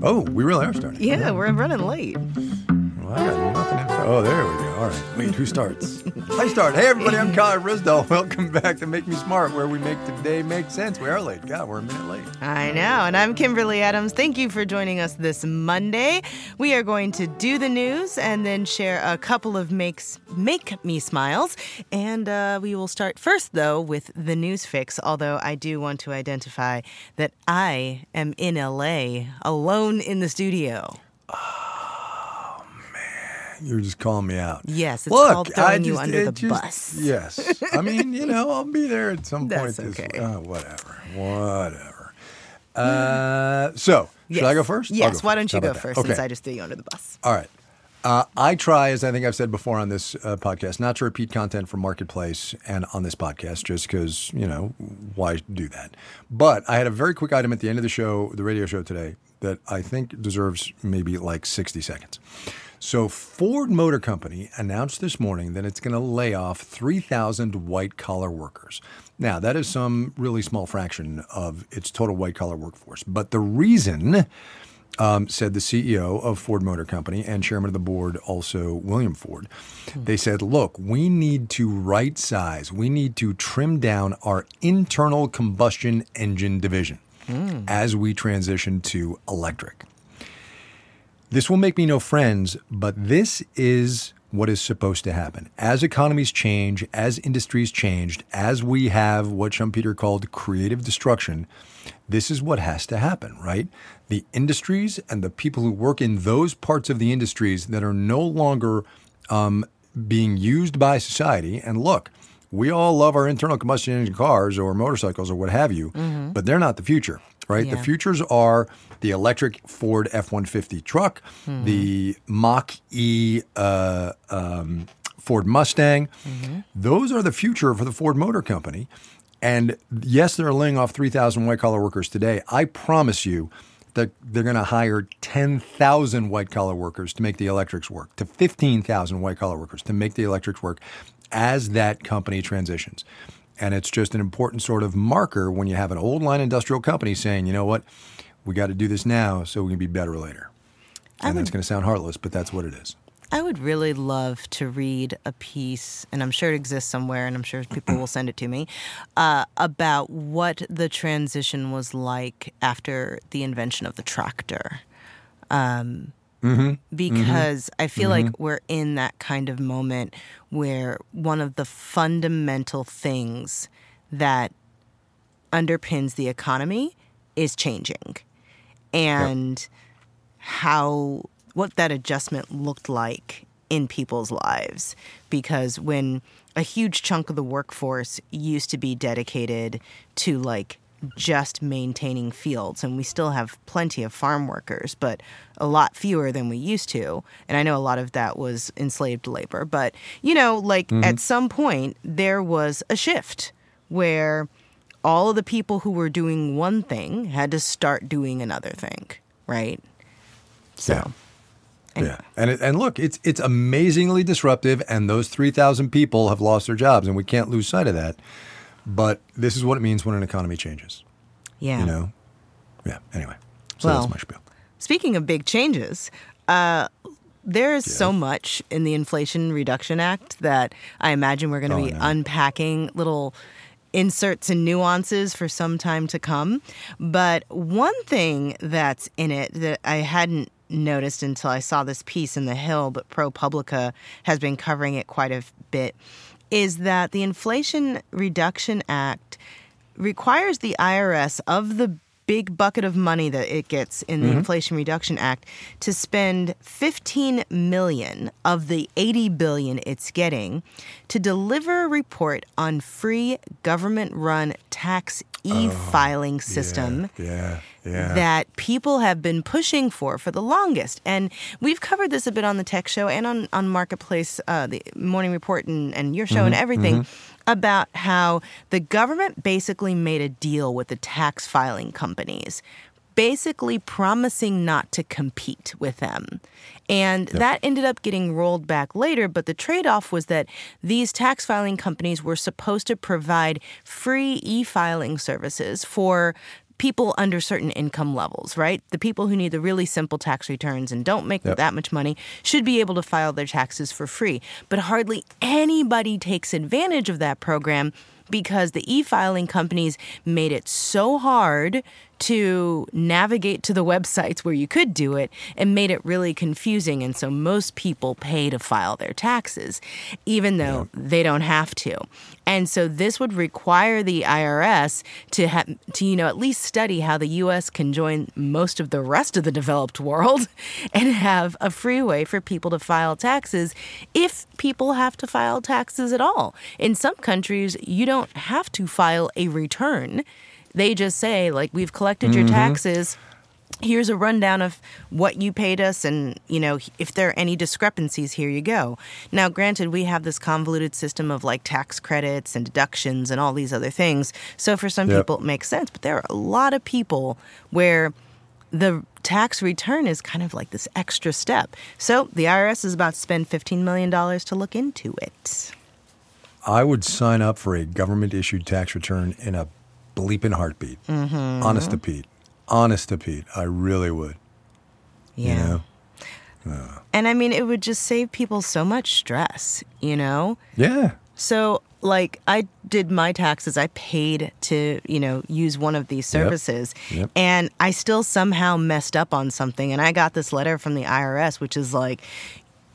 Oh, we really are starting. Yeah, uh-huh. we're running late. Well, I got nothing in Oh, there we go. All right. Wait, who starts? I start. Hey, everybody, I'm Kai Ryssdal. Welcome back to Make Me Smart, where we make today make sense. We are late. God, we're a minute late. I know. And I'm Kimberly Adams. Thank you for joining us this Monday. We are going to do the news and then share a couple of makes make me smiles. And uh, we will start first, though, with the news fix. Although I do want to identify that I am in LA, alone in the studio. You're just calling me out. Yes, it's Look, called throwing I you just- under the just- bus. Yes. I mean, you know, I'll be there at some point. That's this okay. uh, whatever. Whatever. Uh, so, should I go first? Yes. go Why first. don't you go that? first Okay. since I just threw you under the bus? All right. Uh, I try, as I think I've said before on this uh, podcast, not to repeat content from Marketplace and on this podcast, just because, you know, why do that? But I had a very quick item at the end of the show, the radio show today, that I think deserves maybe like 60 seconds. So, Ford Motor Company announced this morning that it's going to lay off 3,000 white collar workers. Now, that is some really small fraction of its total white collar workforce. But the reason um, said the CEO of Ford Motor Company and chairman of the board, also William Ford. They said, look, we need to right size, we need to trim down our internal combustion engine division as we transition to electric. This will make me no friends, but this is what is supposed to happen. As economies change, as industries changed, as we have what Schumpeter called creative destruction, this is what has to happen, right? The industries and the people who work in those parts of the industries that are no longer um, being used by society. And look, we all love our internal combustion engine cars or motorcycles or what have you, but they're not the future, right? The futures are the electric Ford F 150 truck, the Mach E uh, um, Ford Mustang. Those are the future for the Ford Motor Company. And yes, they're laying off 3,000 white collar workers today. I promise you that they're going to hire 10,000 white collar workers to make the electrics work, to 15,000 white collar workers to make the electrics work as that company transitions. And it's just an important sort of marker when you have an old line industrial company saying, you know what, we got to do this now so we can be better later. And that's going to sound heartless, but that's what it is. I would really love to read a piece, and I'm sure it exists somewhere, and I'm sure people will send it to me, uh, about what the transition was like after the invention of the tractor. Um, Mm-hmm. Because mm-hmm. I feel like mm-hmm. we're in that kind of moment where one of the fundamental things that underpins the economy is changing. And how what that adjustment looked like in people's lives. Because when a huge chunk of the workforce used to be dedicated to like just maintaining fields and we still have plenty of farm workers but a lot fewer than we used to and i know a lot of that was enslaved labor but you know like mm-hmm. at some point there was a shift where all of the people who were doing one thing had to start doing another thing right so Yeah. Yeah, and it, and look, it's it's amazingly disruptive, and those three thousand people have lost their jobs, and we can't lose sight of that. But this is what it means when an economy changes. yeah You know, yeah. Anyway, so Well, that's my spiel. Speaking of big changes, uh, there is so much in the Inflation Reduction Act that I imagine we're going to Oh, be unpacking little inserts and nuances for some time to come. But one thing that's in it that I hadn't noticed until I saw this piece in The Hill, but ProPublica has been covering it quite a bit, is that the Inflation Reduction Act requires the IRS of the big bucket of money that it gets in the mm-hmm. Inflation Reduction Act to spend 15 million of the 80 billion it's getting to deliver a report on free government-run tax e-filing system Yeah, yeah. that people have been pushing for for the longest. And we've covered this a bit on the tech show and on, on Marketplace, uh, the morning report and, and your show and everything about how the government basically made a deal with the tax filing companies. Basically, promising not to compete with them. And that ended up getting rolled back later, but the trade off was that these tax filing companies were supposed to provide free e filing services for people under certain income levels, right? The people who need the really simple tax returns and don't make Yep. that much money should be able to file their taxes for free. But hardly anybody takes advantage of that program because the e filing companies made it so hard to navigate to the websites where you could do it and made it really confusing. And so most people pay to file their taxes, even though they don't have to. And so this would require the IRS to have to you know at least study how the US can join most of the rest of the developed world and have a free way for people to file taxes if people have to file taxes at all. In some countries you don't have to file a return. They just say like we've collected your mm-hmm. taxes. Here's a rundown of what you paid us and you know if there are any discrepancies here you go. Now granted we have this convoluted system of like tax credits and deductions and all these other things. So for some Yep. people it makes sense but there are a lot of people where the tax return is kind of like this extra step. So the irs is about to spend $15 million to look into it. I would sign up for a government issued tax return in a bleeping heartbeat. Mm-hmm. Honest to Pete. Honest to Pete. I really would. yeah You know? and i mean it would just save people so much stress you know Yeah. So, like, I did my taxes. I paid to, you know, use one of these Yep. services. Yep. And I still somehow messed up on something. And I got this letter from the IRS, which is like,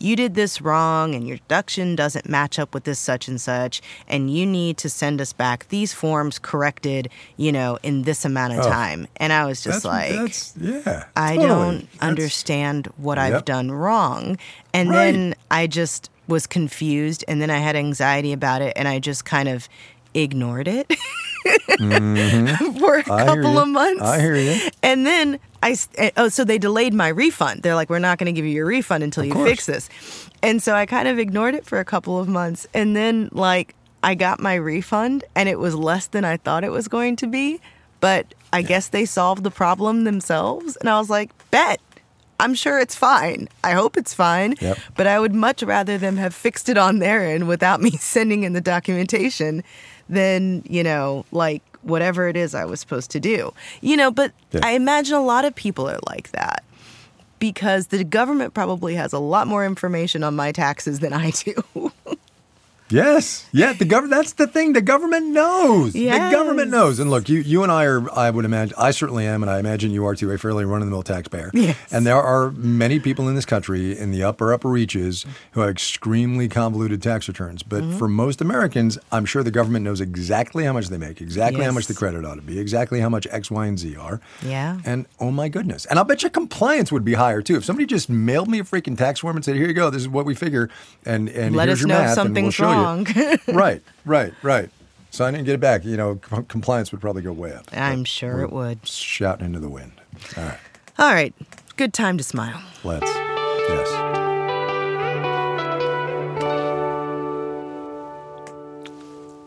you did this wrong and your deduction doesn't match up with this such and such. And you need to send us back these forms corrected, you know, in this amount of Oh. time. And I was just That's, like, that's yeah. I totally. don't That's- understand what Yep. I've done wrong. And Right. then I just was confused and then I had anxiety about it and I just kind of ignored it for a Mm-hmm. I couple of months. I hear you. And then I eh, oh so they delayed my refund. They're like we're not going to give you your refund until you course. fix this. And so I kind of ignored it for a couple of months and then like I got my refund and it was less than I thought it was going to be, but I guess they solved the problem themselves and I was like, "Bet. I'm sure it's fine. I hope it's fine." Yep. But I would much rather them have fixed it on their end without me sending in the documentation than, you know, like whatever it is I was supposed to do. You know, but Yeah. I imagine a lot of people are like that because the government probably has a lot more information on my taxes than I do. Yes. Yeah. The government. That's the thing. The government knows. Yes. The government knows. And look, you, you and I are. I would imagine. I certainly am, and I imagine you are too. A fairly run-of-the-mill taxpayer. Yes. And there are many people in this country in the upper upper reaches who have extremely convoluted tax returns. But Mm-hmm. for most Americans, I'm sure the government knows exactly how much they make, exactly how much the credit ought to be, exactly how much X, Y, and Z are. Yeah. And oh my goodness. And I'll bet you compliance would be higher too. If somebody just mailed me a freaking tax form and said, "Here you go. This is what we figure," and and Let here's us your know if math, and we'll something's show you." Wrong. right, right, right. I it and get it back. You know, com- compliance would probably go way up. I'm sure it would. Shouting into the wind. All right, All right. Good time to smile. let's. Yes.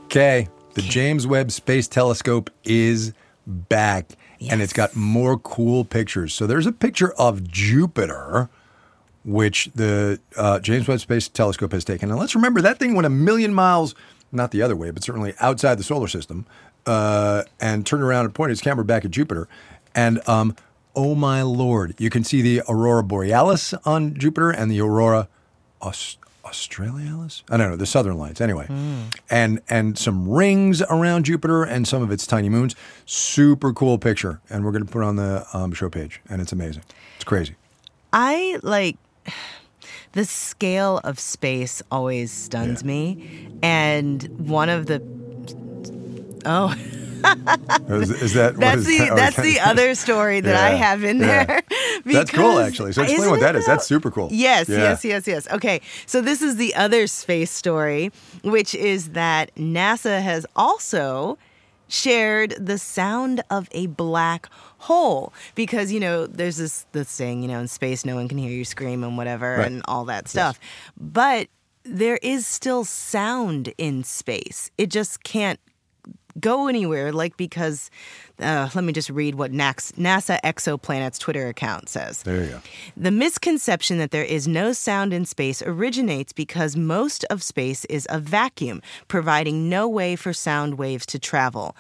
Okay, the James Webb Space Telescope is back, and it's got more cool pictures. So there's a picture of Jupiter which the uh, James Webb Space Telescope has taken. And let's remember that thing went a million miles, not the other way, but certainly outside the solar system, uh, and turned around and pointed its camera back at Jupiter. And um, oh my lord, you can see the aurora borealis on Jupiter and the aurora Aus- australis. I don't know the southern lights. Anyway, and and some rings around Jupiter and some of its tiny moons. Super cool picture, and we're going to put it on the um, show page, and it's amazing. It's crazy. I like the scale of space always stuns Yeah. me. And one of the oh Is, is that that's is the that? Oh, that's the other story that I have in yeah. there. That's cool, actually. So explain what that is. That's super cool. Yes, Yeah. yes, yes, yes. Okay, so this is the other space story, which is that NASA has also shared the sound of a black hole. Because you know there's this this saying you know in space no one can hear you scream and whatever Right. and all that stuff. But there is still sound in space. It just can't go anywhere like because uh, let me just read what nasa exoplanet's twitter account says There you go. the misconception that there is no sound in space originates because most of space is a vacuum, providing no way for sound waves to travel.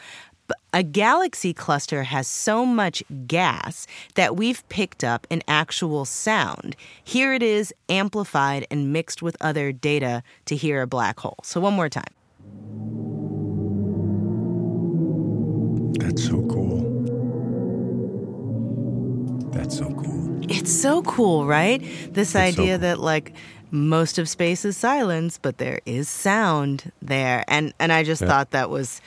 a galaxy cluster has so much gas that we've picked up an actual sound. Here it is amplified and mixed with other data to hear a black hole. So, one more time. That's so cool. That's so cool. It's so cool, right? This so idea cool. that like most of space is silence, but there is sound there. And and I just Yeah. thought that was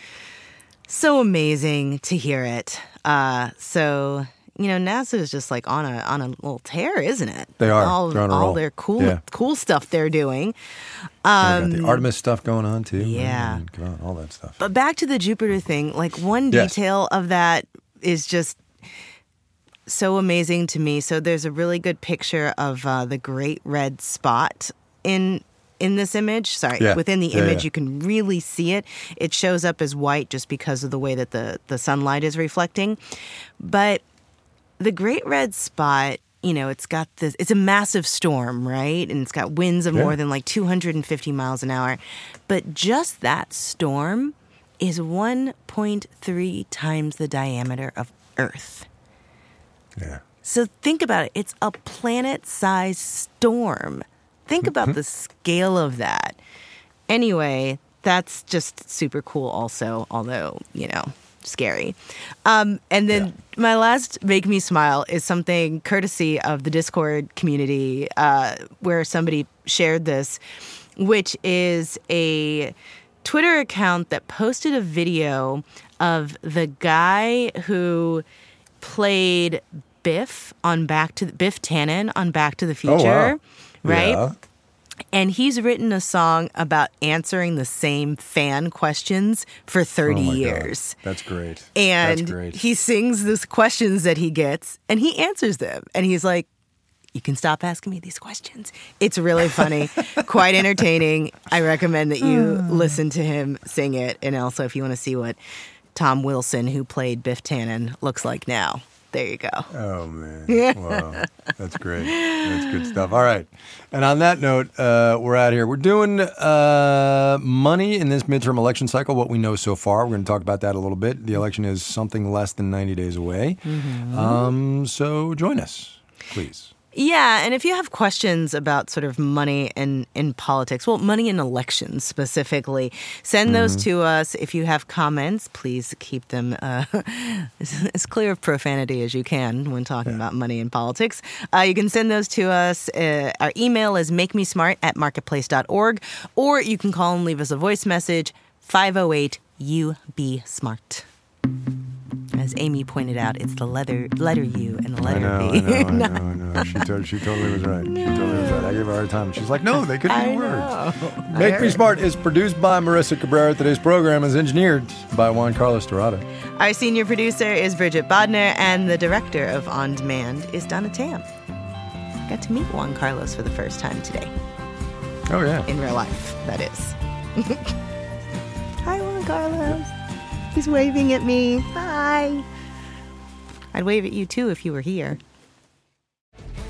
so amazing to hear it. Uh so you know, NASA is just like on a on a little tear, isn't it? They are. all, all roll. their cool Yeah. cool stuff they're doing. Um, got the Artemis stuff going on too. yeah. On, all that stuff. But back to the Jupiter thing, like one Yes. detail of that is just so amazing to me. So there's a really good picture of uh, the great red spot in in this image. Sorry, Yeah. within the Yeah, image yeah. you can really see it. It shows up as white just because of the way that the the sunlight is reflecting. But the great red spot you know it's got this it's a massive storm right? And it's got winds of Yeah. more than like 250 miles an hour. But just that storm is 1.3 times the diameter of earth. Yeah. so think about it. It's a planet-sized storm. Think mm-hmm. about the scale of that. Anyway that's just super cool also although you know scary um, and then my last make me smile is something courtesy of the discord community uh, where somebody shared this which is a twitter account that posted a video of the guy who played biff on back to the, biff tannen on back to the Oh future wow. right Yeah. And he's written a song about answering the same fan questions for 30 Oh my God. years. That's great. And That's great. he sings these questions that he gets and he answers them. And he's like, you can stop asking me these questions. It's really funny, quite entertaining. I recommend that you listen to him sing it. And also, if you want to see what Tom Wilson, who played Biff Tannen, looks like now, there you go. Oh man! Wow, that's great. That's good stuff. All right, and on that note, uh, we're out here. We're doing uh, money in this midterm election cycle. What we know so far, we're going to talk about that a little bit. The election is something less than ninety days away. Um, so join us, please. Yeah, and if you have questions about sort of money and in politics, well, money in elections specifically, send those to us. If you have comments, please keep them uh, as, as clear of profanity as you can when talking about money in politics. Uh, you can send those to us. Uh, our email is makemesmart at marketplace.org, or you can call and leave us a voice message 508 U Be Smart. As Amy pointed out, it's the letter letter U and the I letter know, B. I know, I know, I know. She, to- she totally was right. She totally was right. I gave her a hard time. She's like, no, they couldn't I be words. know. Make Me Smart is produced by Marissa Cabrera. Today's program is engineered by Juan Carlos Dorado. Our senior producer is Bridget Bodnar, and the director of On Demand is Donna Tam. Got to meet Juan Carlos for the first time today, Oh, yeah. in real life, that is. Hi, Juan Carlos. He's waving at me. Hi. I'd wave at you too if you were here.